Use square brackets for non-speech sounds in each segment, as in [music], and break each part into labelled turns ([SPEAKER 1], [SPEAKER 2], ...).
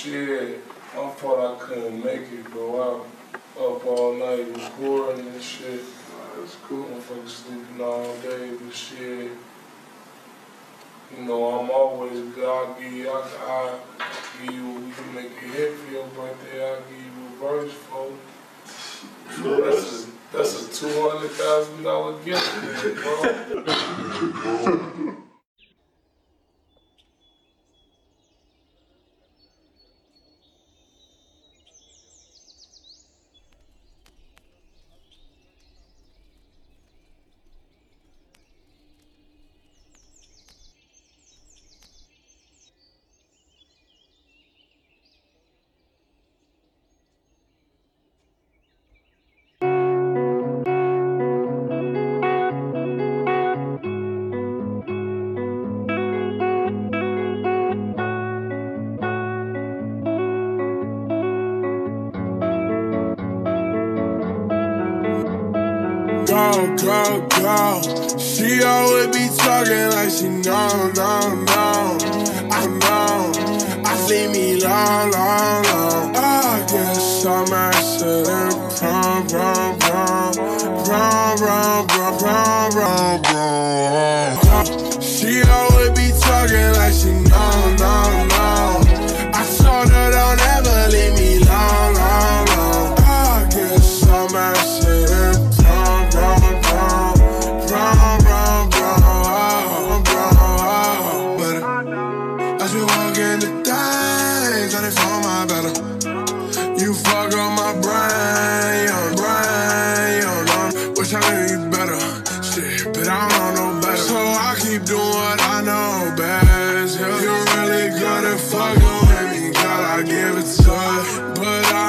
[SPEAKER 1] shit, I thought I couldn't make it, bro. I up all night recording and shit.
[SPEAKER 2] That's cool.
[SPEAKER 1] Motherfuckers sleeping all day, but shit. You know, I'm always good. I'll give you, I, I give you, we can make a hit for your birthday. I'll give you a verse for [laughs] That's a, that's a $200,000 gift, bro. [laughs]
[SPEAKER 3] go, go, go. She always be talking like she know, know, know. I know, I see me long, long, long. I guess I'm prom, prom, prom, prom, prom, prom, prom, prom, prom. As we walk in the things, I for my better. You fuck up my brain, your brain, your know. Wish I knew you better. Shit, but I don't know no better. So I keep doing what I know best. You're really good at fucking with me, girl. I give it to you. But I'm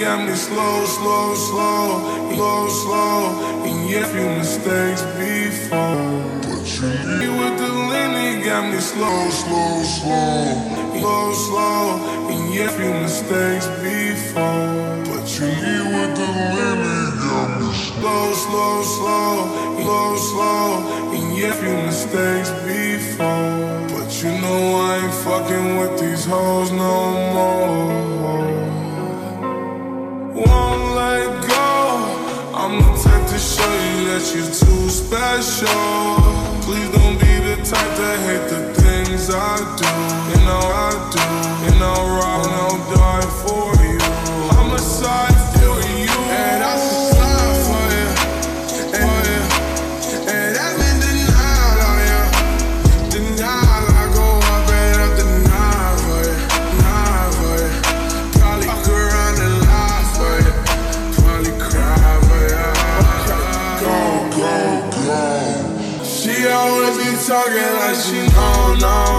[SPEAKER 1] Got me slow, slow, slow, slow, slow. And yeah, few mistakes before. But Perky with the Lenny got me slow, slow, slow, slow, slow. And yeah, few mistakes before. But you need with the Lenny got me slow, slow, slow, slow, slow. And yeah, few mistakes before. But you know I ain't fucking with these hoes no more. Won't let go. I'm the type to show you that you're too special. Please don't be the type to hate the things I do. You know I do. Rock and I'll die for
[SPEAKER 3] talking like she don't know.